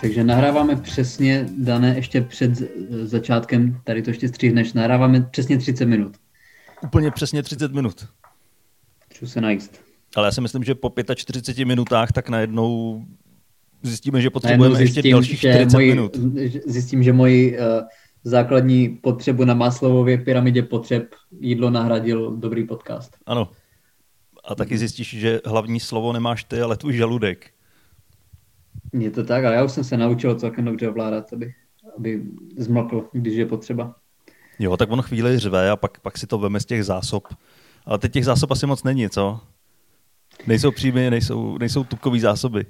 Takže nahráváme přesně, dané ještě před začátkem, tady to ještě stříhneš, nahráváme přesně 30 minut. Úplně přesně 30 minut. Chci se najíst. Ale já si myslím, že po 45 minutách tak najednou zjistíme, že potřebujeme zjistím, ještě dalších 40 moji, minut. Zjistím, že moji uh, základní potřebu na Maslovově pyramidě potřeb jídlo nahradil dobrý podcast. Ano. A taky zjistíš, že hlavní slovo nemáš ty, ale tvůj žaludek. Je to tak, ale já už jsem se naučil celkem dobře ovládat, aby, aby zmlkl, když je potřeba. Jo, tak on chvíli řve a pak, pak si to veme z těch zásob. Ale teď těch zásob asi moc není, co? Nejsou příjmy, nejsou, nejsou tukový zásoby.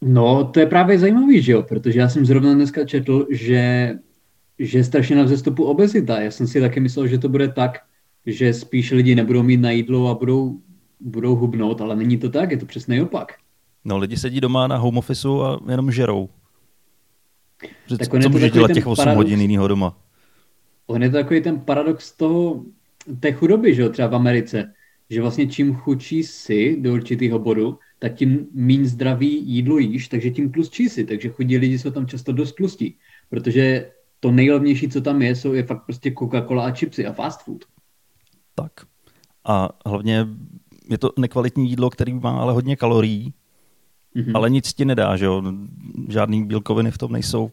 No, to je právě zajímavý, že jo? Protože já jsem zrovna dneska četl, že, že je strašně na vzestupu obezita. Já jsem si taky myslel, že to bude tak, že spíš lidi nebudou mít na jídlo a budou, budou hubnout, ale není to tak, je to přesný opak. No, lidi sedí doma na home officeu a jenom žerou. Že tak co může dělat těch 8 paradox, hodin jinýho doma? On je to takový ten paradox toho, té chudoby, že jo, třeba v Americe, že vlastně čím chudší si do určitého bodu, tak tím méně zdravý jídlo jíš, takže tím tlustší si, takže chudí lidi jsou tam často dost tlustí, protože to nejlevnější, co tam je, jsou je fakt prostě Coca-Cola a chipsy a fast food. Tak. A hlavně je to nekvalitní jídlo, který má ale hodně kalorií, mm-hmm. ale nic ti nedá, že jo? Žádný bílkoviny v tom nejsou.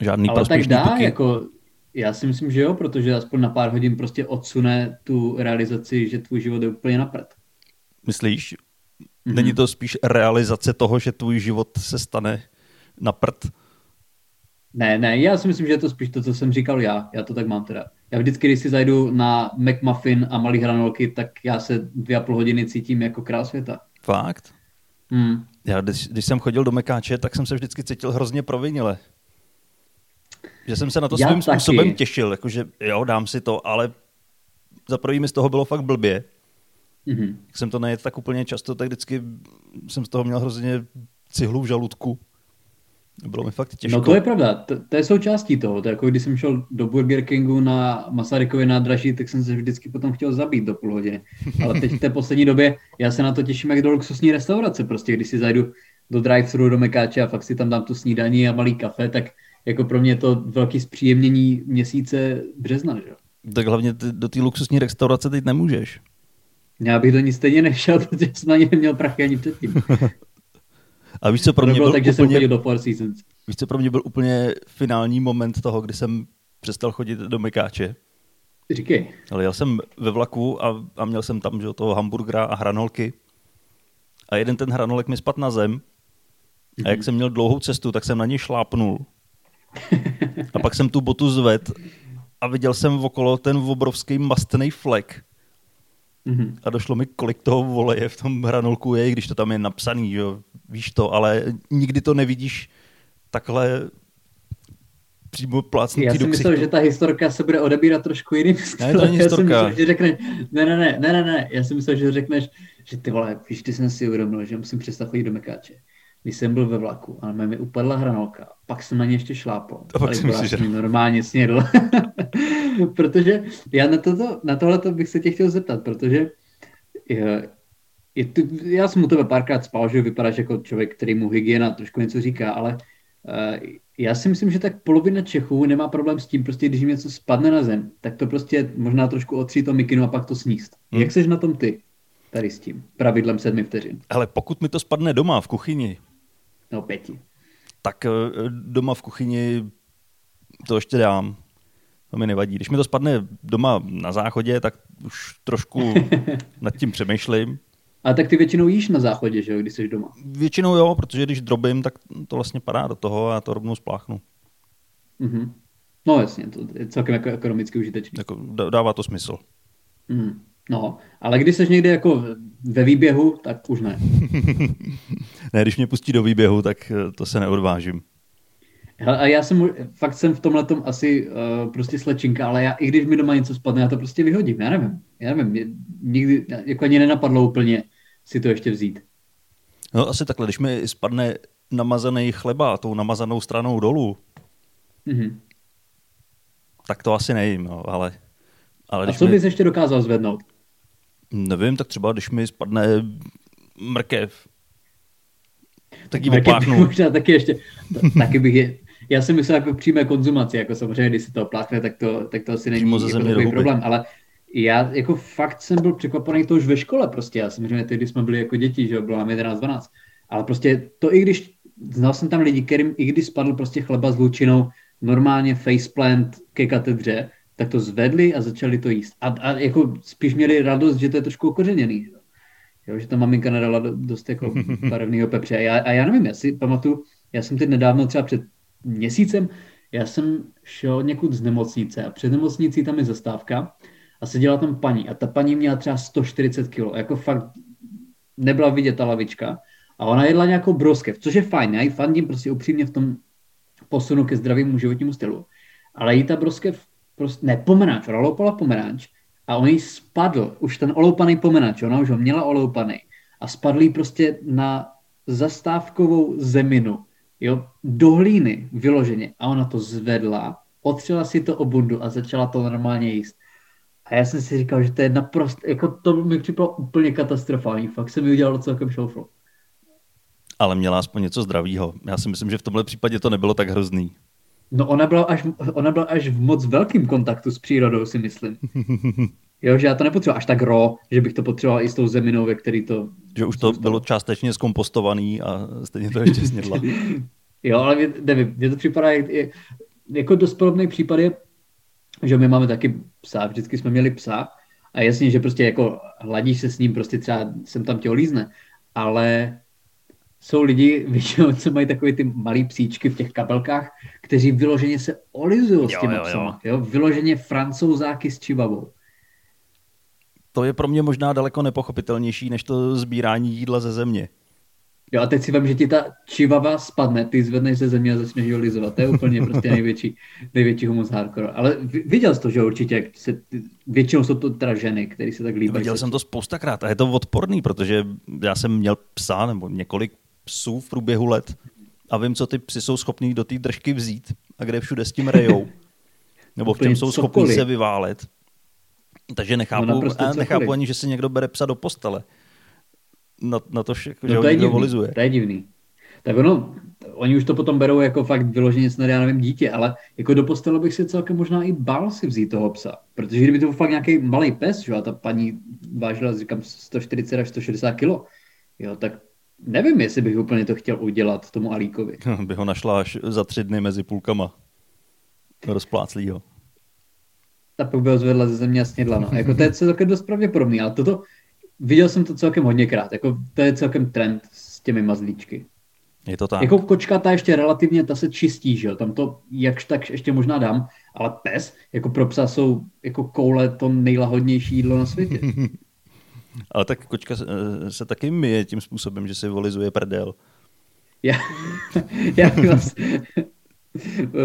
Žádný ale tak dá, tuky. jako já si myslím, že jo, protože aspoň na pár hodin prostě odsune tu realizaci, že tvůj život je úplně na prd. Myslíš? Mm-hmm. Není to spíš realizace toho, že tvůj život se stane na prd? Ne, ne, já si myslím, že je to spíš to, co jsem říkal já. Já to tak mám teda. Já vždycky, když si zajdu na McMuffin a malý hranolky, tak já se dvě a půl hodiny cítím jako král světa. Fakt? Hmm. Já, když, když jsem chodil do Mekáče, tak jsem se vždycky cítil hrozně provinile. Že jsem se na to já svým taky. způsobem těšil, jakože jo, dám si to, ale za prvý mi z toho bylo fakt blbě. Mm-hmm. Jak jsem to nejedl tak úplně často, tak vždycky jsem z toho měl hrozně cihlu v žaludku. Bylo mi fakt těžko. No to je pravda, to, to je součástí toho. To je jako když jsem šel do Burger Kingu na Masarykově nádraží, tak jsem se vždycky potom chtěl zabít do půl hodiny. Ale teď v té poslední době já se na to těším jak do luxusní restaurace. Prostě když si zajdu do drive-thru do Mekáče a fakt si tam dám tu snídaní a malý kafe, tak jako pro mě je to velký zpříjemnění měsíce března. Že? Tak hlavně ty, do té luxusní restaurace teď nemůžeš. Já bych do ní stejně nešel, protože jsem na ně neměl prachy ani předtím. A víš, co pro mě byl tak, úplně, jsem do Four Seasons. Víš, co pro mě byl úplně finální moment toho, kdy jsem přestal chodit do Mekáče? Říkej. Ale jel jsem ve vlaku a, a měl jsem tam že, toho hamburgera a hranolky. A jeden ten hranolek mi spadl na zem. A jak mhm. jsem měl dlouhou cestu, tak jsem na něj šlápnul. A pak jsem tu botu zved a viděl jsem okolo ten obrovský mastný flek. Mm-hmm. A došlo mi, kolik toho voleje v tom hranolku je, když to tam je napsaný, jo, víš to, ale nikdy to nevidíš takhle přímo plácnutý Já si myslel, že ta historka se bude odebírat trošku jiným. Ne, to není historka. Já si myslel, že řekneš, ne, ne, ne, ne, ne, ne, já si myslel, že řekneš, že ty vole, víš, ty jsem si uvědomil, že musím přestat chodit do mekáče když jsem byl ve vlaku a mi upadla hranolka, pak jsem na ně ještě šlápl. A pak si myslíš, že... normálně snědl. protože já na, toto, na tohle bych se tě chtěl zeptat, protože je, je tu, já jsem u tebe párkrát spal, že vypadáš jako člověk, který mu hygiena trošku něco říká, ale uh, já si myslím, že tak polovina Čechů nemá problém s tím, prostě když jim něco spadne na zem, tak to prostě možná trošku otří to mikinu a pak to sníst. Hmm. Jak seš na tom ty? Tady s tím pravidlem sedmi vteřin. Ale pokud mi to spadne doma v kuchyni, No pěti. Tak eh, doma v kuchyni to ještě dám. To mi nevadí. Když mi to spadne doma na záchodě, tak už trošku nad tím přemýšlím. A tak ty většinou jíš na záchodě, že jo, když jsi doma? Většinou jo, protože když drobím, tak to vlastně padá do toho a to rovnou spláchnu. Mm-hmm. No jasně, to je celkem jako ekonomicky užitečné. Jako dává to smysl. Mm. No, ale když jsi někde jako ve výběhu, tak už ne. ne, když mě pustí do výběhu, tak eh, to se neodvážím. Hele, a já jsem, fakt jsem v tomhle tom asi uh, prostě slečinka, ale já, i když mi doma něco spadne, já to prostě vyhodím, já nevím. Já nevím, mě, nikdy, jako ani nenapadlo úplně si to ještě vzít. No asi takhle, když mi spadne namazaný chleba tou namazanou stranou dolů, mm-hmm. tak to asi nejím, no, ale... ale a co mi... bys ještě dokázal zvednout? Nevím, tak třeba když mi spadne mrkev. Tak ji opláchnu. Možná taky ještě, taky bych je, já jsem myslel jako přímé konzumaci, jako samozřejmě, když si to opláchne, tak to, tak to asi není jako takový problém, ale já jako fakt jsem byl překvapený to už ve škole prostě, já samozřejmě teď, když jsme byli jako děti, že bylo nám 11-12, ale prostě to i když, znal jsem tam lidi, kterým i když spadl prostě chleba s lučinou, normálně faceplant ke katedře, tak to zvedli a začali to jíst. A, a jako spíš měli radost, že to je trošku okořeněný. Jo, že ta maminka nadala dost jako barevného pepře. A já, a já nevím, já si pamatuju, já jsem teď nedávno třeba před měsícem, já jsem šel někud z nemocnice a před nemocnicí tam je zastávka a seděla tam paní a ta paní měla třeba 140 kg, jako fakt nebyla vidět ta lavička a ona jedla nějakou broskev, což je fajn, já ji fandím prostě upřímně v tom posunu ke zdravému životnímu stylu. Ale jí ta broskev prostě, ne, pomeranč, ona loupala pomeranč a on jí spadl, už ten oloupaný pomeranč, ona už ho měla oloupaný a spadl jí prostě na zastávkovou zeminu, jo, do hlíny vyloženě a ona to zvedla, otřela si to o bundu a začala to normálně jíst. A já jsem si říkal, že to je naprosto, jako to mi připadlo úplně katastrofální, fakt jsem mi udělal celkem šouflo. Ale měla aspoň něco zdravého. Já si myslím, že v tomhle případě to nebylo tak hrozný. No ona byla až, ona byla až v moc velkým kontaktu s přírodou, si myslím. Jo, že já to nepotřeboval až tak ro, že bych to potřeboval i s tou zeminou, ve který to... Že už to bylo částečně zkompostovaný a stejně to ještě snědla. jo, ale mě, nevím, mně to připadá, je, jako dost podobný případ je, že my máme taky psa, vždycky jsme měli psa a jasně, že prostě jako hladíš se s ním, prostě třeba sem tam tě olízne, ale jsou lidi, většinou, co mají takové ty malé psíčky v těch kabelkách, kteří vyloženě se olizují s těmi psama. Jo. Jo? Vyloženě francouzáky s čivavou. To je pro mě možná daleko nepochopitelnější, než to sbírání jídla ze země. Jo a teď si vím, že ti ta čivava spadne, ty zvedneš ze země a začneš ho lizovat. To je úplně prostě největší, největší humus hardcore. Ale viděl jsi to, že určitě, se, většinou jsou to teda ženy, které se tak líbí. Viděl jsem to spoustakrát a je to odporný, protože já jsem měl psa nebo několik psů v průběhu let a vím, co ty psy jsou schopní do té držky vzít a kde všude s tím rejou. Nebo v čem jsou schopní se vyválet. Takže nechápu, no nechápu ani, že si někdo bere psa do postele. Na, na to, že no to je divný, volizuje. To je divný. Tak ono, oni už to potom berou jako fakt vyloženě snad, já nevím, dítě, ale jako do postele bych si celkem možná i bál si vzít toho psa. Protože kdyby to byl fakt nějaký malý pes, že a ta paní vážila, říkám, 140 až 160 kilo, jo, tak nevím, jestli bych úplně to chtěl udělat tomu Alíkovi. By ho našla až za tři dny mezi půlkama. Rozpláclýho. Ta pak by ho zvedla ze země a snědla. No. Jako to je celkem dost pravděpodobný, ale toto, viděl jsem to celkem hodněkrát. Jako, to je celkem trend s těmi mazlíčky. Je to tak. Jako kočka ta ještě relativně, ta se čistí, že jo? Tam to jakž tak ještě možná dám, ale pes, jako pro psa jsou jako koule to nejlahodnější jídlo na světě. Ale tak kočka se, eh, se taky myje tím způsobem, že si volizuje prdel. Já, já vlastně,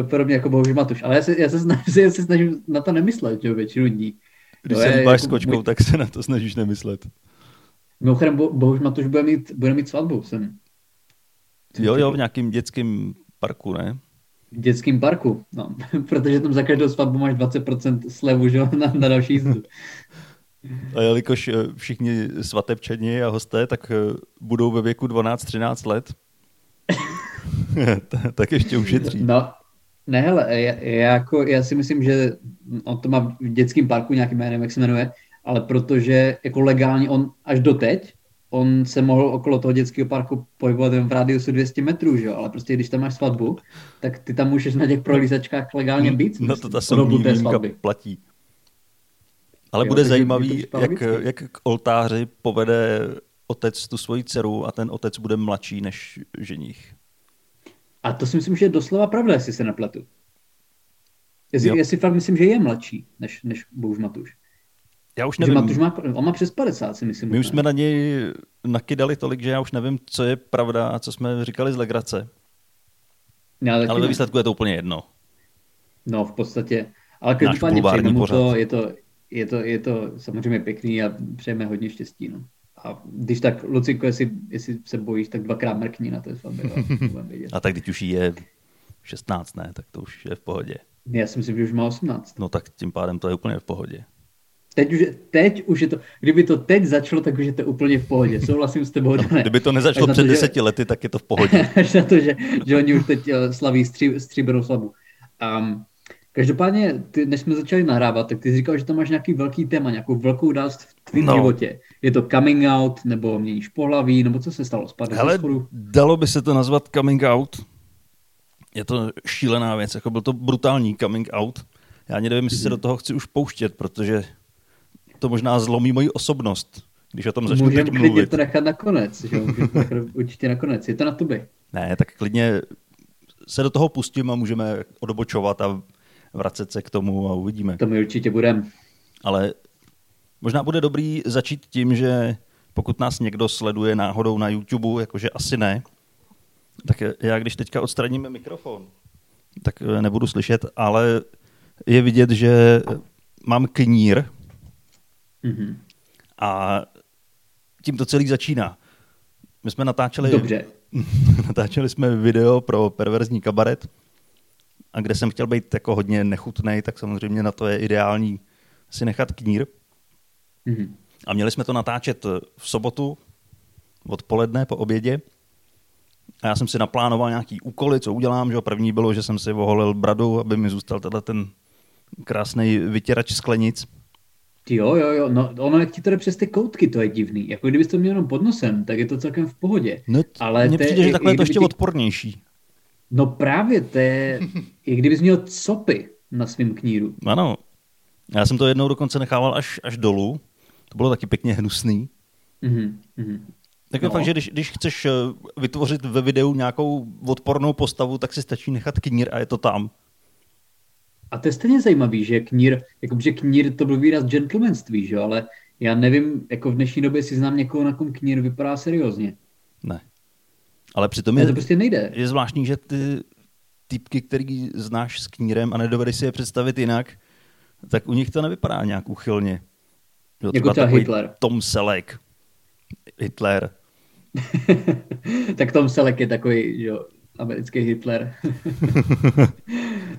podobně jako Bohuž Matuš, ale já se, já se, snažím, já se snažím na to nemyslet, že většinu dní. Když se hýbáš jako s kočkou, můj... tak se na to snažíš nemyslet. Mimochodem, Bo, Bohuž Matuš bude mít, bude mít svatbu. Jsem, jsem jo, jo, v nějakým dětském parku, ne? V dětském parku, no, protože tam za každou svatbu máš 20% slevu, že na, na další jízdu. A jelikož eh, všichni svatebčani a hosté tak eh, budou ve věku 12-13 let, tak ještě ušetří. No, ne, hele, já, já, jako, já si myslím, že on to má v dětském parku nějaký jménem, jak se jmenuje, ale protože jako legálně on až doteď, on se mohl okolo toho dětského parku pohybovat jen v rádiusu 200 metrů, že? ale prostě když tam máš svatbu, tak ty tam můžeš na těch prohlízačkách legálně být. No to ta soudní výjimka platí. Ale jo, bude zajímavý, jak, jak k oltáři povede otec tu svoji dceru a ten otec bude mladší než ženich. A to si myslím, že je doslova pravda, jestli se nepletu. Jestli, jestli fakt myslím, že je mladší než, než Bouž Matuš. Já už nevím. Že Matuš má, on má přes 50, si myslím. My už jsme na něj nakydali tolik, že já už nevím, co je pravda a co jsme říkali z legrace. No, ale, ale ve výsledku je to úplně jedno. No, v podstatě. Ale každopádně přejme mu to, je to, je to, je to samozřejmě pěkný a přejeme hodně štěstí. No. A když tak, Luciko, jestli, jestli se bojíš, tak dvakrát mrkni na té svatbě. a tak když už je 16, ne, tak to už je v pohodě. Já si myslím, že už má 18. No tak tím pádem to je úplně v pohodě. Teď už, teď už je to, kdyby to teď začalo, tak už je to úplně v pohodě. Souhlasím s tebou, Dané. Kdyby to nezačalo před to, deseti že... lety, tak je to v pohodě. Až na to, že, že oni už teď eh, slaví stří, stříbrnou slavu. Um, každopádně, ty, než jsme začali nahrávat, tak ty jsi říkal, že tam máš nějaký velký téma, nějakou velkou událost v tvém no. životě. Je to coming out, nebo měníš pohlaví, nebo co se stalo? Spadl Hele, dalo by se to nazvat coming out. Je to šílená věc, jako byl to brutální coming out. Já ani nevím, jestli se mhm. do toho chci už pouštět, protože to možná zlomí moji osobnost, když o tom začnu Můžeme teď mluvit. Můžeme to nechat nakonec, že? určitě nakonec. Je to na tobě. Ne, tak klidně se do toho pustím a můžeme odbočovat a vracet se k tomu a uvidíme. To my určitě budeme. Ale možná bude dobrý začít tím, že pokud nás někdo sleduje náhodou na YouTube, jakože asi ne, tak já když teďka odstraníme mikrofon, tak nebudu slyšet, ale je vidět, že mám knír, Mm-hmm. A tím to celý začíná. My jsme natáčeli, Dobře. natáčeli jsme video pro perverzní kabaret, a kde jsem chtěl být jako hodně nechutný, tak samozřejmě na to je ideální si nechat knír. Mm-hmm. A měli jsme to natáčet v sobotu odpoledne po obědě. A já jsem si naplánoval nějaký úkoly, co udělám. Že první bylo, že jsem si oholil bradu, aby mi zůstal tenhle ten krásný vytěrač sklenic. Jo, jo, jo, no ono jak ti to jde přes ty koutky, to je divný. Jako kdybys to měl jenom pod nosem, tak je to celkem v pohodě. No, Ale mně přijde, že takhle je to ještě ti... odpornější. No právě, to je, i kdybys měl copy na svém kníru. Ano, já jsem to jednou dokonce nechával až, až dolů, to bylo taky pěkně hnusný. Mm-hmm. Tak je no. fakt, že když, když chceš eh, vytvořit ve videu nějakou odpornou postavu, tak si stačí nechat knír a je to tam. A to je stejně zajímavý, že knír, jako, že knír to byl výraz gentlemanství, že? ale já nevím, jako v dnešní době si znám někoho, na kom knír vypadá seriózně. Ne. Ale přitom je, to prostě nejde. je zvláštní, že ty typky, který znáš s knírem a nedovedeš si je představit jinak, tak u nich to nevypadá nějak uchylně. Jo, jako třeba Hitler. Tom Selleck. Hitler. tak Tom Selleck je takový, jo, americký Hitler.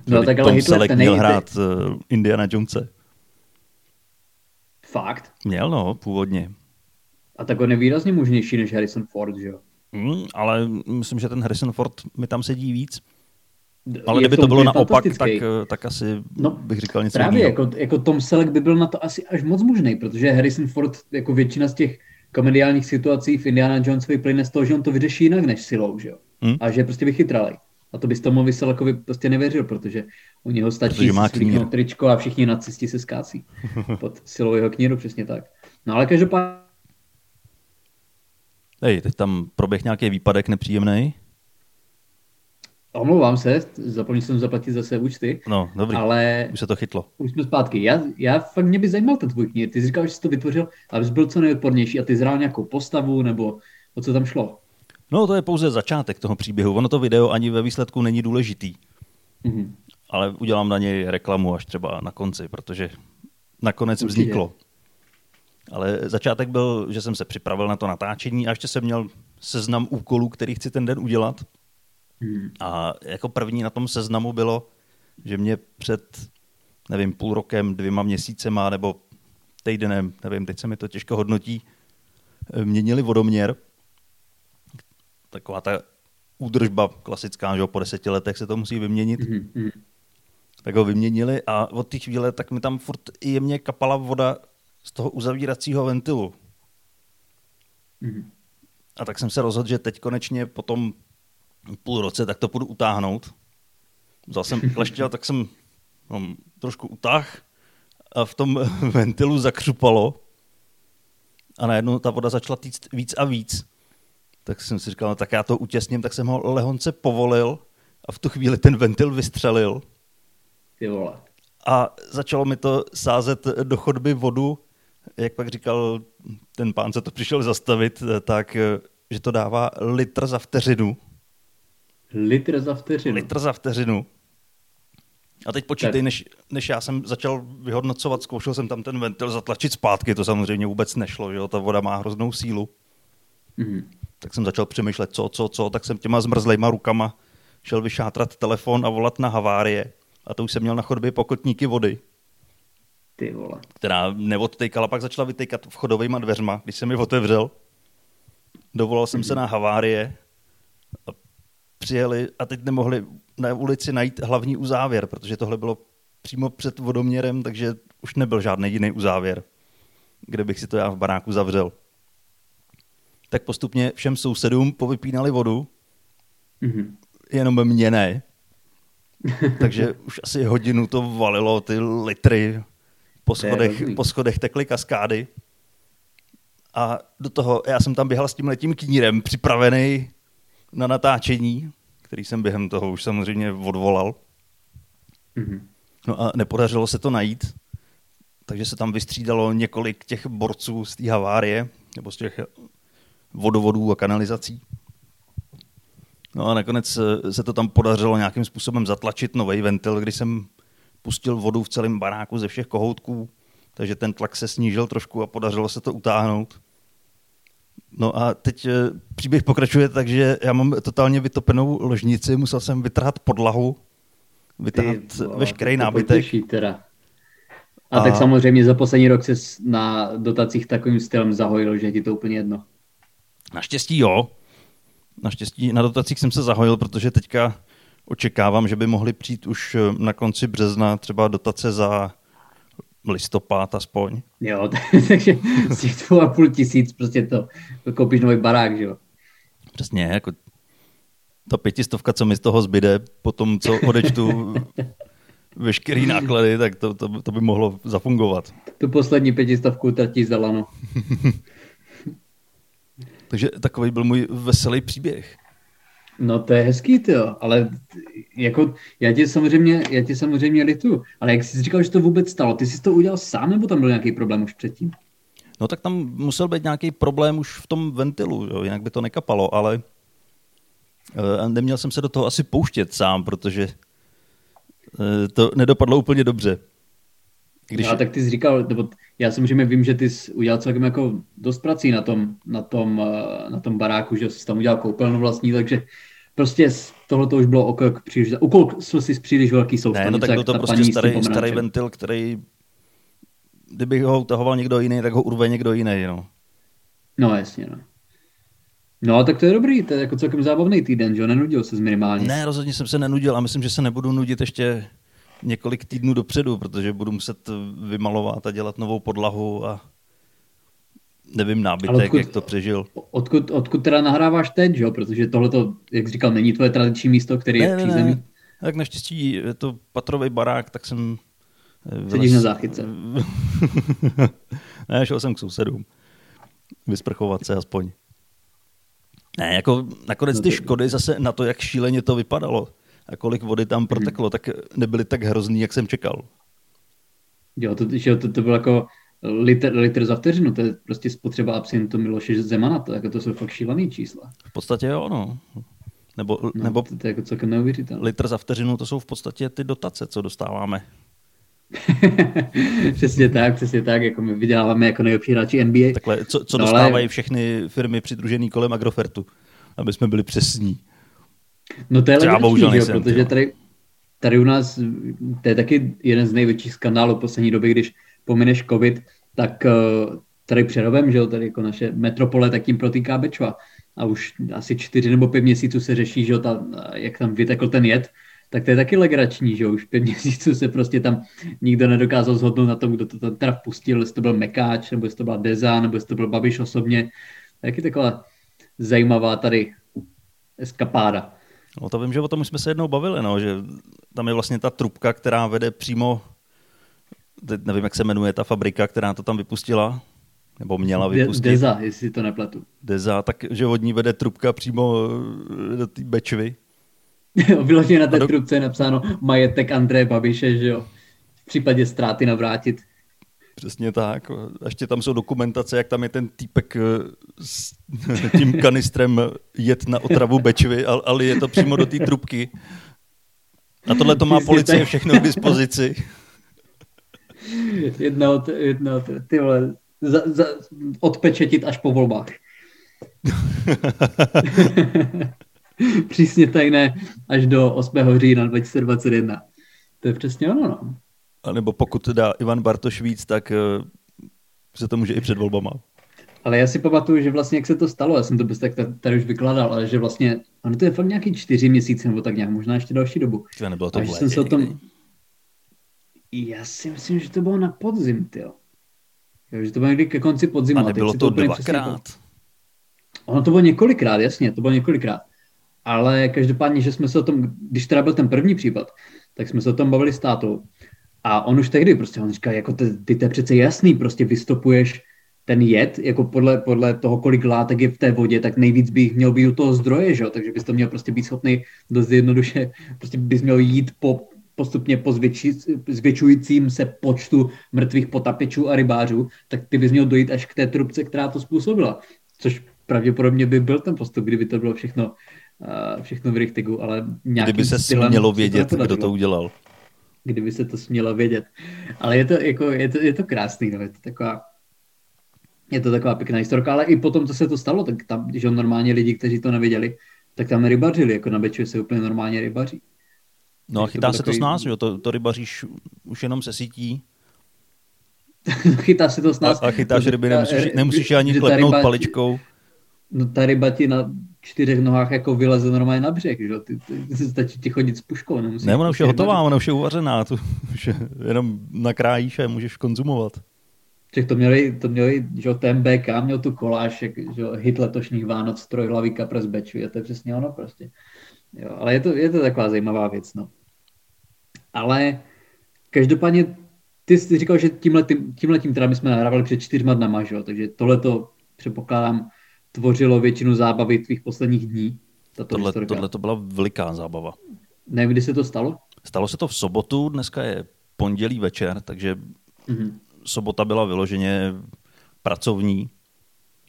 no tak ale Tom Hitler Selleck měl hrát uh, Indiana Jonese. Fakt? Měl, no, původně. A tak on je výrazně možnější než Harrison Ford, že jo? Mm, ale myslím, že ten Harrison Ford mi tam sedí víc. Ale kdyby to bylo naopak, tak, eh, tak asi no, bych říkal něco Právě, jako, jako Tom Selleck by byl na to asi až moc možný, protože Harrison Ford, jako většina z těch komediálních situací v Indiana Jonesovi plyne z toho, že on to vyřeší jinak než silou, že jo? Hmm? A že je prostě vychytralý. A to bys tomu Vyselakovi prostě nevěřil, protože u něho stačí svlíknout tričko a všichni nacisti se skácí pod silou jeho kníru, přesně tak. No ale každopádně... Hej, teď tam proběh nějaký výpadek nepříjemný. Omlouvám se, zapomněl jsem zaplatit zase účty. No, dobrý, ale už se to chytlo. Už jsme zpátky. Já, já fakt mě by zajímal ten tvůj knír. Ty jsi říkal, že jsi to vytvořil, abys byl co nejodpornější a ty zhrál nějakou postavu nebo o co tam šlo? No, to je pouze začátek toho příběhu. Ono to video ani ve výsledku není důležitý. Mm-hmm. Ale udělám na něj reklamu až třeba na konci, protože nakonec Určitě. vzniklo. Ale začátek byl, že jsem se připravil na to natáčení a ještě jsem měl seznam úkolů, který chci ten den udělat. Hmm. A jako první na tom seznamu bylo, že mě před, nevím, půl rokem, dvěma měsícema nebo týdnem, nevím, teď se mi to těžko hodnotí, měnili vodoměr taková ta údržba klasická, že po deseti letech se to musí vyměnit. Mm-hmm. Tak ho vyměnili a od té chvíle tak mi tam furt jemně kapala voda z toho uzavíracího ventilu. Mm-hmm. A tak jsem se rozhodl, že teď konečně po tom půl roce tak to půjdu utáhnout. Vzal jsem kleštěl, tak jsem no, trošku utáh a v tom ventilu zakřupalo a najednou ta voda začala týct víc a víc tak jsem si říkal, no, tak já to utěsním, tak jsem ho lehonce povolil a v tu chvíli ten ventil vystřelil. Ty vole. A začalo mi to sázet do chodby vodu, jak pak říkal ten pán, co to přišel zastavit, tak že to dává litr za vteřinu. Litr za vteřinu? Litr za vteřinu. A teď počítej, než, než já jsem začal vyhodnocovat, zkoušel jsem tam ten ventil zatlačit zpátky, to samozřejmě vůbec nešlo, že jo? ta voda má hroznou sílu. Mm-hmm tak jsem začal přemýšlet, co, co, co, tak jsem těma zmrzlejma rukama šel vyšátrat telefon a volat na havárie. A to už jsem měl na chodbě pokotníky vody. Ty vole. která neodtejkala, pak začala vytejkat vchodovýma dveřma, když jsem mi otevřel. Dovolal jsem se na havárie a přijeli a teď nemohli na ulici najít hlavní uzávěr, protože tohle bylo přímo před vodoměrem, takže už nebyl žádný jiný uzávěr, kde bych si to já v baráku zavřel. Tak postupně všem sousedům povypínali vodu, Mhm. jenom mě ne. Takže už asi hodinu to valilo, ty litry. Po schodech, po schodech tekly kaskády. A do toho, já jsem tam běhal s tím letím knírem, připravený na natáčení, který jsem během toho už samozřejmě odvolal. Mhm. No a nepodařilo se to najít, takže se tam vystřídalo několik těch borců z té havárie, nebo z těch vodovodů a kanalizací. No a nakonec eh, se to tam podařilo nějakým způsobem zatlačit nový ventil, když jsem pustil vodu v celém baráku ze všech kohoutků, takže ten tlak se snížil trošku a podařilo se to utáhnout. No a teď eh, příběh pokračuje tak, že já mám totálně vytopenou ložnici, musel jsem vytrhat podlahu, vytrhat veškerý nábytek. teda. A, A- tak samozřejmě za poslední rok se na dotacích takovým stylem zahojil, že je ti to úplně jedno. Naštěstí jo. Naštěstí na dotacích jsem se zahojil, protože teďka očekávám, že by mohly přijít už eh, na konci března třeba dotace za listopad aspoň. Jo, takže z těch dvou a půl tisíc prostě to koupíš nový barák, že jo. Přesně, jako ta pětistovka, co mi z toho zbyde, po tom, co odečtu veškerý náklady, tak to, to, to by mohlo zafungovat. Tu poslední pětistovku utratíš za lano. Takže takový byl můj veselý příběh. No to je hezký, ty jo, ale jako já tě samozřejmě, já tě samozřejmě litu, ale jak jsi říkal, že to vůbec stalo, ty jsi to udělal sám, nebo tam byl nějaký problém už předtím? No tak tam musel být nějaký problém už v tom ventilu, jo, jinak by to nekapalo, ale a neměl jsem se do toho asi pouštět sám, protože eh, to nedopadlo úplně dobře. Když... No, tak ty jsi říkal, nebo já samozřejmě vím, že ty jsi udělal celkem jako dost prací na tom, na tom, eh, na tom baráku, že jsi tam udělal koupelnu vlastní, takže prostě tohle to už bylo okolk příliš, ukousl jsi příliš velký soustav. Ne, no tak byl to prostě starý, starý ventil, který kdyby ho utahoval někdo jiný, tak ho urve někdo jiný. No. No jasně, no. No, tak to je dobrý, to je jako celkem zábavný týden, že jo, nenudil se minimálně. Ne, rozhodně jsem se nenudil a myslím, že se nebudu nudit ještě několik týdnů dopředu, protože budu muset vymalovat a dělat novou podlahu a nevím nábytek, Ale odkud- jak to přežil. Odkud, odkud teda nahráváš teď, že jo, protože tohle to, jak jsi říkal, není tvoje tradiční místo, který je v přízemí. Tak naštěstí je to patrový barák, tak jsem... eh, Sedíš na záchytce. ne, šel jsem k sousedům. Vysprchovat se aspoň. Ne, jako nakonec No ty škody zase na to, jak šíleně to vypadalo a kolik vody tam proteklo, tak nebyly tak hrozný, jak jsem čekal. Jo, to, že to, to bylo jako litr, litr za vteřinu, to je prostě spotřeba absintu Miloše Zemana, to, jako to jsou fakt šílený čísla. V podstatě jo, no. Nebo, No, nebo to, to, je jako celkem neuvěřitelné. litr za vteřinu, to jsou v podstatě ty dotace, co dostáváme. přesně tak, přesně tak, jako my vyděláváme jako nejlepší hráči NBA. Takhle, co, co No, ale- dostávají všechny firmy přidružené kolem Agrofertu, aby jsme byli přesní. No to je legrační, protože tady, tady u nás, to je taky jeden z největších skandálů poslední doby, když pomineš covid, tak eh, tady přerovem, že jo, tady jako naše metropole, tak tím protýká Bečva. A už asi čtyři nebo pět měsíců se řeší, že jo, ta, jak tam vytekl ten jed, tak to je taky legrační, že jo, už pět měsíců se prostě tam nikdo nedokázal zhodnout na tom, kdo to tam teda pustil, jestli to byl Mekáč, nebo jestli to byla Deza, nebo jestli to byl Babiš osobně. Taky taková zajímavá tady eskapáda. No to vím, že o tom už jsme se jednou bavili, no, že tam je vlastně ta trubka, která vede přímo, teď nevím, jak se jmenuje ta fabrika, která to tam vypustila, nebo měla De- vypustit. Deza, jestli to nepletu. Deza, takže od ní vede trubka přímo eh, do té Bečvy. Vyloženě na té do- trubce je napsáno majetek Andreje Babiše, že jo. V případě ztráty navrátit. Přesně tak. A ještě tam jsou dokumentace, jak tam je ten týpek eh, s tím kanistrem jet na otravu Bečvy, ale, je to přímo do té trubky. A tohle to má policie tak. všechno k dispozici. Jedna od, jedna od, ty vole, za, za, odpečetit až po volbách. Přísně tajné až do 8. října 2021. To je přesně ono, no. A nebo pokud dá Ivan Bartoš víc, tak uh, se to může i před volbama. Ale já si pamatuju, že vlastně jak se to stalo, já jsem to bez tak tady už vykládal, ale že vlastně, ano to je fakt nějaký čtyři měsíce nebo tak nějak, možná ještě další dobu. Tyhle nebylo to A že jsem se o tom... Já si myslím, že to bylo na podzim, ty jo. Že to bylo někdy ke konci podzimu. A nebylo to, to dvakrát? Ono to bylo několikrát, jasně, to bylo několikrát. Ale každopádně, že jsme se o tom, když teda byl ten první případ, tak jsme se o tom bavili s tátou. A on už tehdy prostě, on říká, jako ty, ty to je přece jasný, prostě vystopuješ ten jed, jako podle, podle toho, kolik látek je v té vodě, tak nejvíc bych měl být u toho zdroje, že? takže bys to měl prostě být schopný dost jednoduše, prostě bys měl jít po postupně po zvětši, zvětšujícím se počtu mrtvých potapečů a rybářů, tak ty bys měl dojít až k té trubce, která to způsobila. Což pravděpodobně by byl ten postup, kdyby to bylo všechno, uh, všechno v richtigu, ale nějakým Kdyby se smělo vědět, kdo to udělal. Kdyby se to smělo vědět. Ale je to, jako, je to, je to krásný, no, je to taková je to taková pěkná historka, ale i potom, co se to stalo, tak tam, když on normálně lidi, kteří to nevěděli, tak tam rybařili, jako na Beču se úplně normálně rybaří. No a chytá to se takový... to s nás, jo? To, to rybaříš už jenom se sítí. chytá se to s nás. A, a chytáš ryby, nemusíš, nemusíš ani klepnout ryba, paličkou. No ta ryba ti na čtyřech nohách jako vyleze normálně na břeh, že? Ty, ty, ty stačí ti chodit s puškou. Nemusíš ne, ona už je hotová, ona už je uvařená, tu už je, jenom nakrájíš a můžeš konzumovat. Však to měli, to měli, že ten BK měl tu koláž, jak, že hit letošních Vánoc, trojhlavý kapr z Beču, je to přesně ono prostě. Jo, ale je to, je to taková zajímavá věc, no. Ale každopádně ty jsi říkal, že tímhle, tím, tímhle tím teda my jsme nahrávali před čtyřma dnama, že? takže tohle to předpokládám tvořilo většinu zábavy tvých posledních dní. Tohle, tohle to byla veliká zábava. Nevím, kdy se to stalo? Stalo se to v sobotu, dneska je pondělí večer, takže mm-hmm. sobota byla vyloženě pracovní.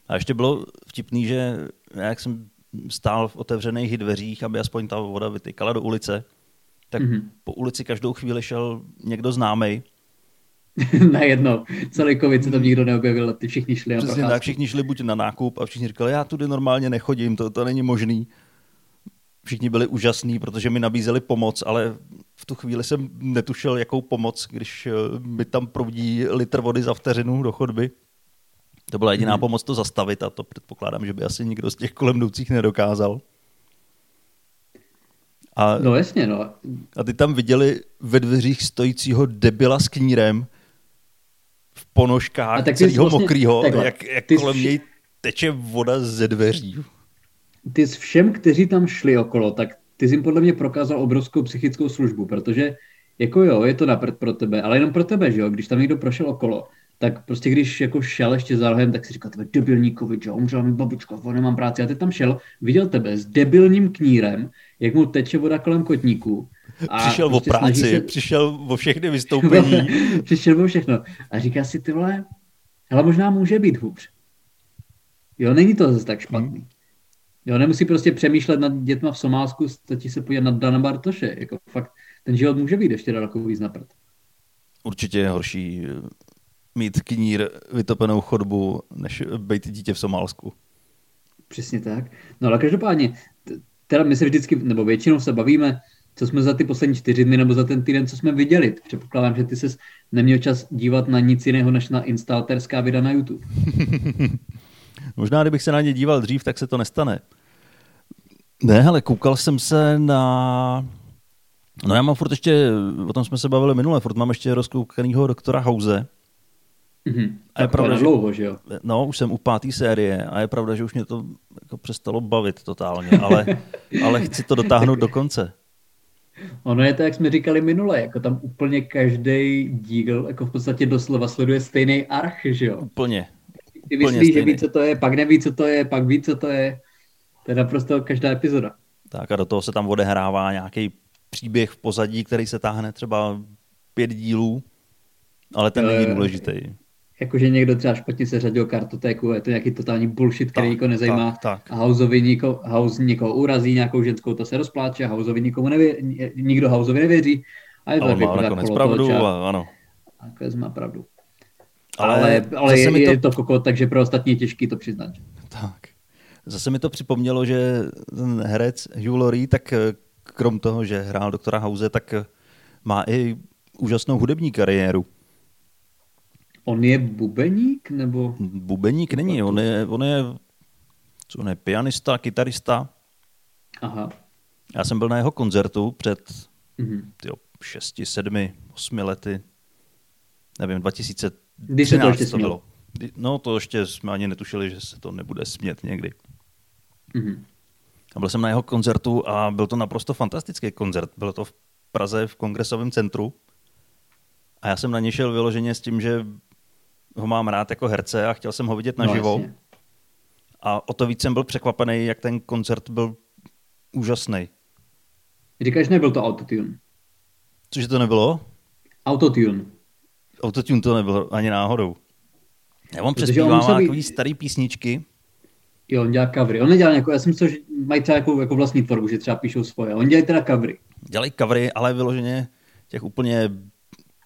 A ještě bylo vtipný, že jak jsem stál v otevřených dveřích, aby aspoň ta voda vytykala do ulice, tak mm-hmm. po ulici každou chvíli šel někdo známý. Najednou. Celý covid se tam nikdo neobjevil, ty všichni šli na Přesně tak, všichni šli buď na nákup a všichni říkali, já tudy normálně nechodím, to, to není možný. Všichni byli úžasní, protože mi nabízeli pomoc, ale v tu chvíli jsem netušil, jakou pomoc, když eh, mi tam proudí litr vody za vteřinu do chodby. To byla jediná hmm. pomoc to zastavit a to předpokládám, že by asi nikdo z těch kolem jdoucích nedokázal. A, no jasně, no. A ty tam viděli ve dveřích stojícího debila s knírem v ponožkách celého vlastně, mokrýho, takhle, jak, jak kolem vš... něj teče voda ze dveří. Ty s všem, kteří tam šli okolo, tak ty jsi jim podle mě prokázal obrovskou psychickou službu, protože jako jo, je to napřed pro tebe, ale jenom pro tebe, že jo, když tam někdo prošel okolo, tak prostě když jako šel ještě za rohem, tak si říkal, tebe debilníkovi, že umřela mi babička, on nemám práci. A ty tam šel, viděl tebe s debilním knírem, jak mu teče voda kolem kotníků. A přišel prostě o práci, se... přišel o všechny vystoupení. přišel o všechno. A říká si, ty vole, ale možná může být hůř. Jo, není to zase tak špatný. Hmm. Jo, nemusí prostě přemýšlet nad dětma v Somálsku, stačí se podívat na Dana Bartoše. Jako fakt, ten život může být ještě daleko víc napřed. Určitě je horší mít knír vytopenou chodbu, než být dítě v Somálsku. Přesně tak. No ale každopádně, teda my se vždycky, nebo většinou se bavíme, co jsme za ty poslední čtyři dny nebo za ten týden, co jsme viděli. Předpokládám, že ty ses neměl čas dívat na nic jiného, než na instalterská videa na YouTube. Možná, kdybych se na ně díval dřív, tak se to nestane. Ne, ale koukal jsem se na... No já mám furt ještě, o tom jsme se bavili minule, furt mám ještě rozkoukanýho doktora Hause, Mm-hmm. A je pravda, že, dlouho, že jo? No, už jsem u páté série a je pravda, že už mě to jako přestalo bavit totálně, ale, ale chci to dotáhnout do konce. Ono je to, jak jsme říkali minule, jako tam úplně každý díl jako v podstatě doslova sleduje stejný arch, že jo? Úplně. Ty myslíš, že ví, co to je, pak neví, co to je, pak ví, co to je. To je naprosto každá epizoda. Tak a do toho se tam odehrává nějaký příběh v pozadí, který se táhne třeba pět dílů, ale ten není důležitý jakože někdo třeba špatně se řadil kartotéku, je to nějaký totální bullshit, který nikoho nezajímá. Tak, tak. A Houseovi niko, House někoho urazí, nějakou ženskou, to se rozpláče, Houseovi nikomu nevě, nikdo Houseovi nevěří. A je to ale má nakonec pravdu, a, ano. A nakonec má pravdu. Ale, ale, ale je, to... je to kokot, takže pro ostatní je těžký to přiznat. Tak. Zase mi to připomnělo, že ten herec Hugh Laurie, tak eh, krom toho, že hrál doktora House, tak eh, má i úžasnou hudební kariéru. On je bubeník, nebo? Bubeník není, on je, on je, co on je, pianista, kytarista. Aha. Já jsem byl na jeho koncertu před Mhm. tyjo, 6, 7, 8 lety. Nevím, 2013 Když se to ještě to bylo. No to ještě jsme ani netušili, že se to nebude smět někdy. Mhm. A byl jsem na jeho koncertu a byl to naprosto fantastický koncert. Bylo to v Praze v kongresovém centru. A já jsem na ně šel vyloženě s tím, že ho mám rád jako herce a chtěl jsem ho vidět naživo. No, jasně. a o to víc jsem byl překvapený, jak ten koncert byl úžasný. Říkáš, nebyl to autotune. Cože to nebylo? Autotune. Autotune to nebylo ani náhodou. Já on Protože on přespívá musel být- takový starý písničky. Jo, on dělá covery. On nedělá nějakou, já jsem myslel, že mají třeba jako, jako vlastní tvorbu, že třeba píšou svoje. On dělá teda covery. Dělají covery, ale vyloženě těch úplně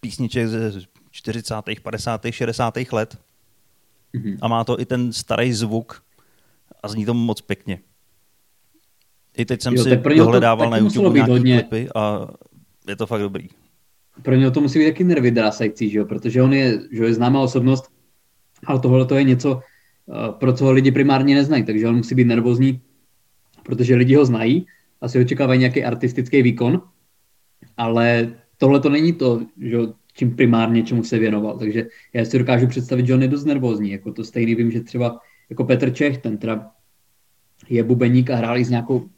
písniček ze 40., 50., 60. let. Mhm. A má to i ten starý zvuk a zní to moc pěkně. I teď jsem Jo, si dohledával na YouTube být nějaký hodně- klipy a je to fakt dobrý. Pro něho to musí být taky nervy drásající, že jo? protože on je, že je známá osobnost, ale tohle to je něco, eh, pro co ho lidi primárně neznají, takže on musí být nervózní, protože lidi ho znají, asi očekávají nějaký artistický výkon, ale tohle to není to, že jo, čím primárně čemu se věnoval, takže já si dokážu představit, že on je dost nervózní, jako to stejný vím, že třeba jako Petr Čech, ten teda je bubeník a hrál i s nějakou,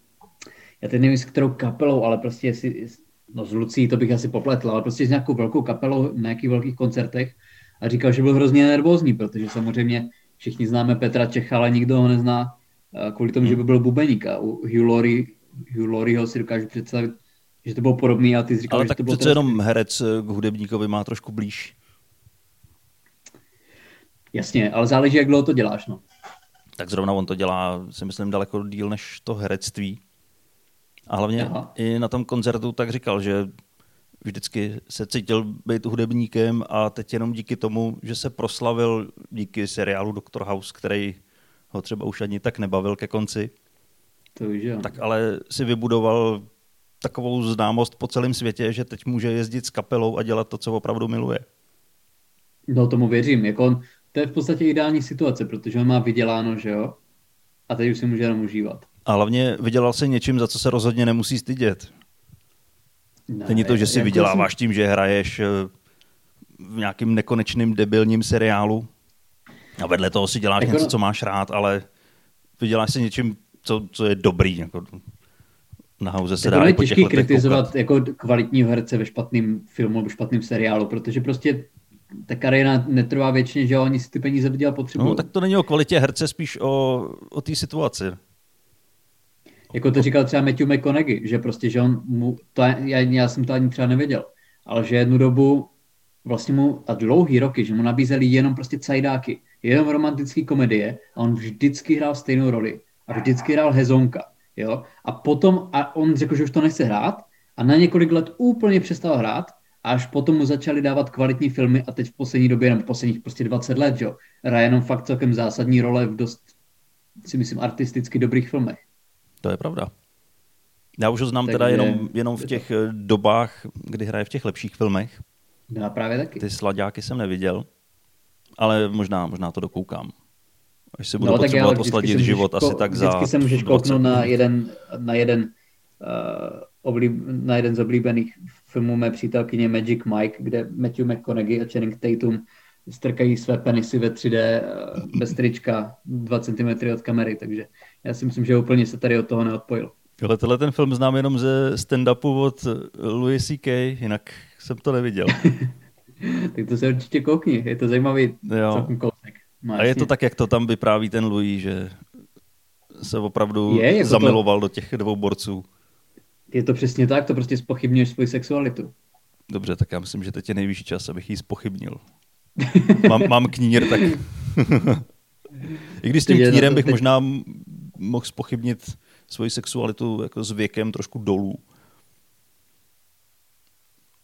já teď nevím s kterou kapelou, ale prostě jestli, no s Lucí to bych asi popletl, ale prostě s nějakou velkou kapelou na nějakých velkých koncertech a říkal, že byl hrozně nervózní, protože samozřejmě všichni známe Petra Čecha, ale nikdo ho nezná eh, kvůli tomu, že by byl bubeník. A u Hugh Laurie, Hugh Laurieho si dokážu představit, že to bylo podobný a ty jsi říkal, Ale že tak to bylo přece jenom herec k hudebníkovi má trošku blíž. Jasně, ale záleží, jak dlouho to děláš, no. Tak zrovna on to dělá, si myslím, daleko díl než to herectví. A hlavně Aha. i na tom koncertu tak říkal, že vždycky se cítil být hudebníkem a teď jenom díky tomu, že se proslavil díky seriálu Dr. House, který ho třeba už ani tak nebavil ke konci, To že jo. tak ale si vybudoval takovou známost po celém světě, že teď může jezdit s kapelou a dělat to, co opravdu miluje. No tomu věřím, jako on, to je v podstatě ideální situace, protože on má vyděláno, že jo, a teď už si může jenom užívat. A hlavně vydělal se něčím, za co se rozhodně nemusí stydět. Ne, Není to, že si jako vyděláváš tím, že hraješ eh, v nějakým nekonečným debilním seriálu a vedle toho si děláš Jako něco, co máš rád, ale vyděláš si něčím, co, co je dobrý. Jako na hauze se dá je těžký kritizovat koukat. jako kvalitního herce ve špatném filmu nebo špatném seriálu, protože prostě ta kariéra netrvá věčně, že oni si ty peníze vydělat potřebují. No, tak to není o kvalitě herce, spíš o, o té situaci. Jako to říkal třeba Matthew McConaughey, že prostě, že on mu, to, já, já jsem to ani třeba nevěděl, ale že jednu dobu vlastně mu, a dlouhý roky, že mu nabízeli jenom prostě cajdáky, jenom romantické komedie a on vždycky hrál stejnou roli a vždycky hrál hezonka, jo, a potom, a on řekl, že už to nechce hrát a na několik let úplně přestal hrát a až potom mu začali dávat kvalitní filmy a teď v poslední době, nebo posledních prostě 20 let, jo, hraje jenom fakt celkem zásadní role v dost, si myslím, artisticky dobrých filmech. To je pravda. Já už ho znám Takže teda jenom, jenom je v těch eh, dobách, kdy hraje v těch lepších filmech. Já právě taky. Ty sladáky jsem neviděl, ale možná, možná to dokoukám. Až si budu No, tak potřebovat vždycky osladit se život ko- asi tak za Vždycky se můžeš 20 kouknout na jeden, na jeden, uh, oblíb, na jeden z oblíbených filmů mé přítelkyně Magic Mike, kde Matthew McConaughey a Channing Tatum strkají své penisy ve 3D uh, bez trička 2 cm od kamery, takže já si myslím, že úplně se tady od toho neodpojil. Ale tenhle ten film znám jenom ze stand-upu od Louis C.K., jinak jsem to neviděl. Tak to se určitě koukni, je to zajímavý Jo. celkem. No, A je to tak, jak to tam vypráví ten Louis, že se opravdu Je, to- zamiloval do těch dvou borců. Je to přesně tak, to prostě spochybňuješ svoji sexualitu. Dobře, tak já myslím, že teď je nejvyšší čas, abych ji spochybnil. mám, mám knír, tak... I když s tím je knírem to bych teď- možná mohl spochybnit svoji sexualitu jako s věkem trošku dolů.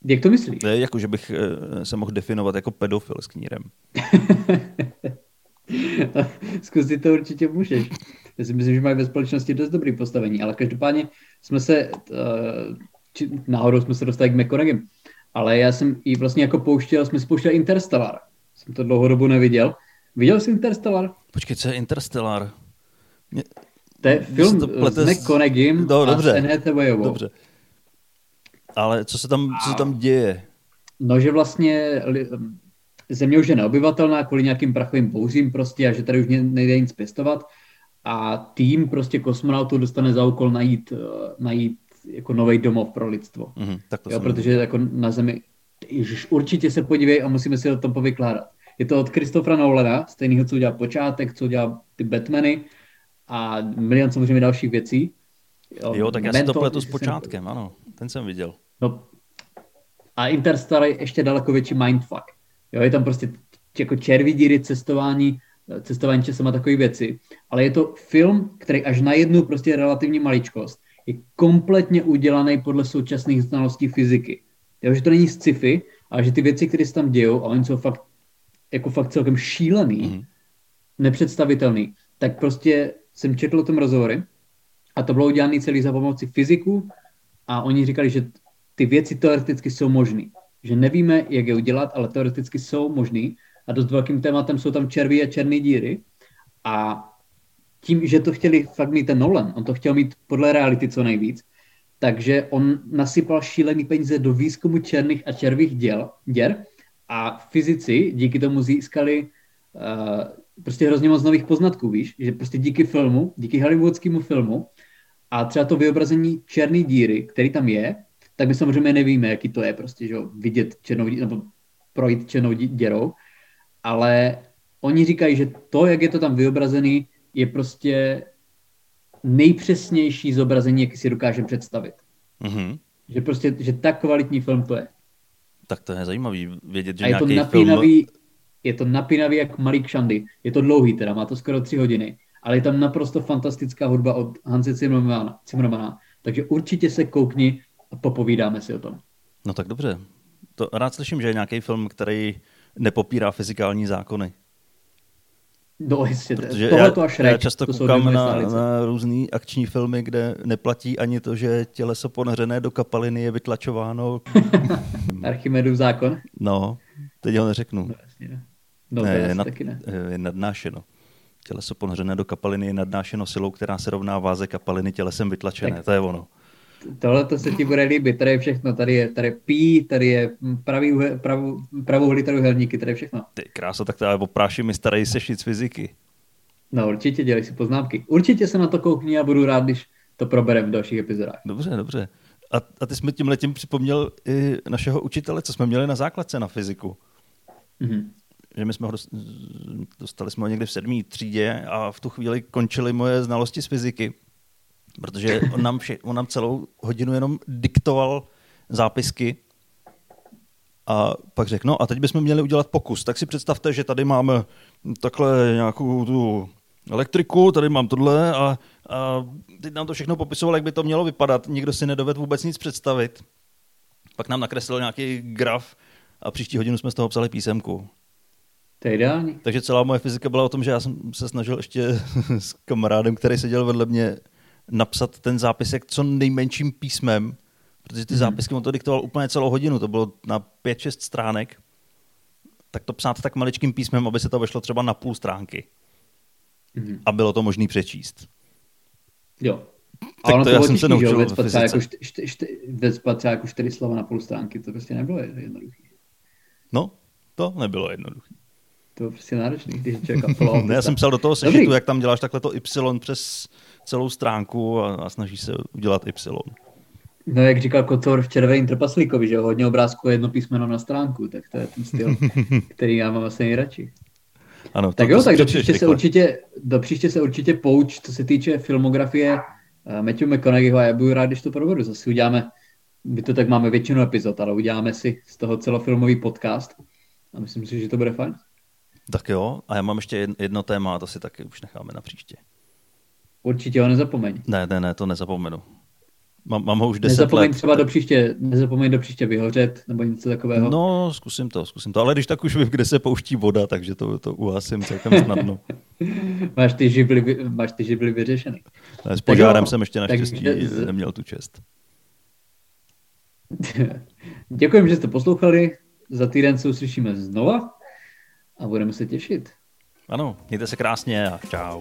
Jak to myslíš? Ne, jako, že bych eh, se mohl definovat jako pedofil s knírem. Zkusit to určitě můžeš. Já si myslím, že mají ve společnosti dost dobrý postavení, ale každopádně jsme se, eh, či, náhodou jsme se dostali k McConaughey. ale já jsem ji vlastně jako pouštěl, jsme spouštěli Interstellar. Jsem to dlouho dobu neviděl. Viděl jsi Interstellar? Počkej, co je Interstellar? Mě... To je film s McConaughey no, a dobře, s Anne Hathawayovou. Dobře. Ale co se tam, co se tam děje? No, že vlastně země už je neobyvatelná kvůli nějakým prachovým bouřím prostě a že tady už nejde nic pěstovat a tým prostě kosmonautů dostane za úkol najít, eh, najít jako nový domov pro lidstvo. Mm, tak to jo, protože jako na Zemi, ježiš, určitě se podívej a musíme si o tom povykládat. Je to od Christophera Nolana, stejného, co udělal počátek, co udělal ty Batmany a milion samozřejmě dalších věcí. Jo, jo tak já si to pletu s počátkem, ano, ten jsem viděl. No, a Interstellar je ještě daleko větší mindfuck. Jo, je tam prostě jako červí díry, cestování, cestování časem a takové věci. Ale je to film, který až na jednu prostě relativně maličkost je kompletně udělaný podle současných znalostí fyziky. Jo, že to není sci-fi, ale že ty věci, které se tam dějou, a oni jsou fakt, jako fakt celkem šílený, mm. nepředstavitelný, tak prostě jsem četl o tom rozhovory a to bylo udělané celý za pomoci fyziku a oni říkali, že ty věci teoreticky jsou možné. Že nevíme, jak je udělat, ale teoreticky jsou možné. A dost velkým tématem jsou tam červí a černé díry. A tím, že to chtěli fakt mít ten Nolan, on to chtěl mít podle reality co nejvíc, takže on nasypal šílený peníze do výzkumu černých a červých děl, děr a fyzici díky tomu získali uh, prostě hrozně moc nových poznatků, víš, že prostě díky filmu, díky hollywoodskému filmu a třeba to vyobrazení černé díry, který tam je, tak my samozřejmě nevíme, jaký to je prostě, že vidět černou nebo projít černou děrou, ale oni říkají, že to, jak je to tam vyobrazený, je prostě nejpřesnější zobrazení, jaký si dokážeme představit. Mm-hmm. Že prostě, že tak kvalitní film to je. Tak to je zajímavý vědět, že A je to napínavý, film... je to napínavý jak malý kšandy. Je to dlouhý teda, má to skoro tři hodiny, ale je tam naprosto fantastická hudba od Hanse Zimmermana, Zimmermana. Takže určitě se koukni a popovídáme si o tom. No tak dobře. To rád slyším, že je nějaký film, který nepopírá fyzikální zákony. No, jistě, Protože já, to až já často to koukám na, na různé akční filmy, kde neplatí ani to, že těleso ponořené do kapaliny je vytlačováno. Archimedův zákon? No, teď ho neřeknu. No, no ne, je, nad, taky ne. je nadnášeno. Těleso ponořené do kapaliny je nadnášeno silou, která se rovná váze kapaliny tělesem vytlačené. Tak. To je ono. Tohle to se ti bude líbit, tady je všechno, tady je, tady je pí, tady je pravý, pravou, pravou helníky, tady je všechno. Ty krása, tak to je opráši mi starý sešit z fyziky. No určitě dělej si poznámky. Určitě se na to koukni a budu rád, když to probereme v dalších epizodách. Dobře, dobře. A, a ty jsme tím letím připomněl i našeho učitele, co jsme měli na základce na fyziku. Mm-hmm. Že my jsme ho dostali jsme ho někdy v sedmý třídě a v tu chvíli končily moje znalosti z fyziky protože on nám, vše, on nám celou hodinu jenom diktoval zápisky a pak řekl, no a teď bychom měli udělat pokus. Tak si představte, že tady máme takhle nějakou tu elektriku, tady mám tohle a, a teď nám to všechno popisoval, jak by to mělo vypadat. Nikdo si nedoved vůbec nic představit. Pak nám nakreslil nějaký graf a příští hodinu jsme z toho psali písemku. To je ideální. Takže celá moje fyzika byla o tom, že já jsem se snažil ještě s kamarádem, který seděl vedle mě, napsat ten zápisek co nejmenším písmem, protože ty mm. zápisky on to diktoval úplně celou hodinu, to bylo na 5-6 stránek, tak to psát tak maličkým písmem, aby se to vešlo třeba na půl stránky. Mm. A bylo to možné přečíst. Jo. Tak to, to já jsem se naučil v fyzice. Jako třeba jako čtyři slova na půl stránky, to prostě nebylo jednoduché. No, to nebylo jednoduché. To je prostě náročný, když člověk apeloval. ne, já jsem psal do toho sešitu, Dobrý. jak tam děláš takhle to Y přes celou stránku a, a snaží se udělat Y. No, jak říkal Kotor v Červeném trpaslíkovi, že hodně obrázků jedno písmeno na stránku, tak to je ten styl, který já mám asi nejradši. Ano, tak jo, tak do příště, se určitě, do příště se určitě pouč, co se týče filmografie uh, Matthew McConaugheyho a já budu rád, když to provedu. Zase uděláme, my to tak máme většinu epizod, ale uděláme si z toho celofilmový podcast a myslím si, že to bude fajn. Tak jo, a já mám ještě jedno téma a to si taky už necháme na příště. Určitě ho nezapomeň. Ne, ne, ne, to nezapomenu. Mám, mám ho už 10 nezapomeň let. třeba do příště, nezapomeň do příště vyhořet, nebo něco takového. No, zkusím to, zkusím to. Ale když tak už vím, kde se pouští voda, takže to, to uhasím celkem snadno. máš, ty živly, máš ty živly vyřešený. Ne, s požárem jsem ještě naštěstí takže... neměl tu čest. Děkujeme, že jste poslouchali. Za týden se uslyšíme znova a budeme se těšit. Ano, mějte se krásně a čau.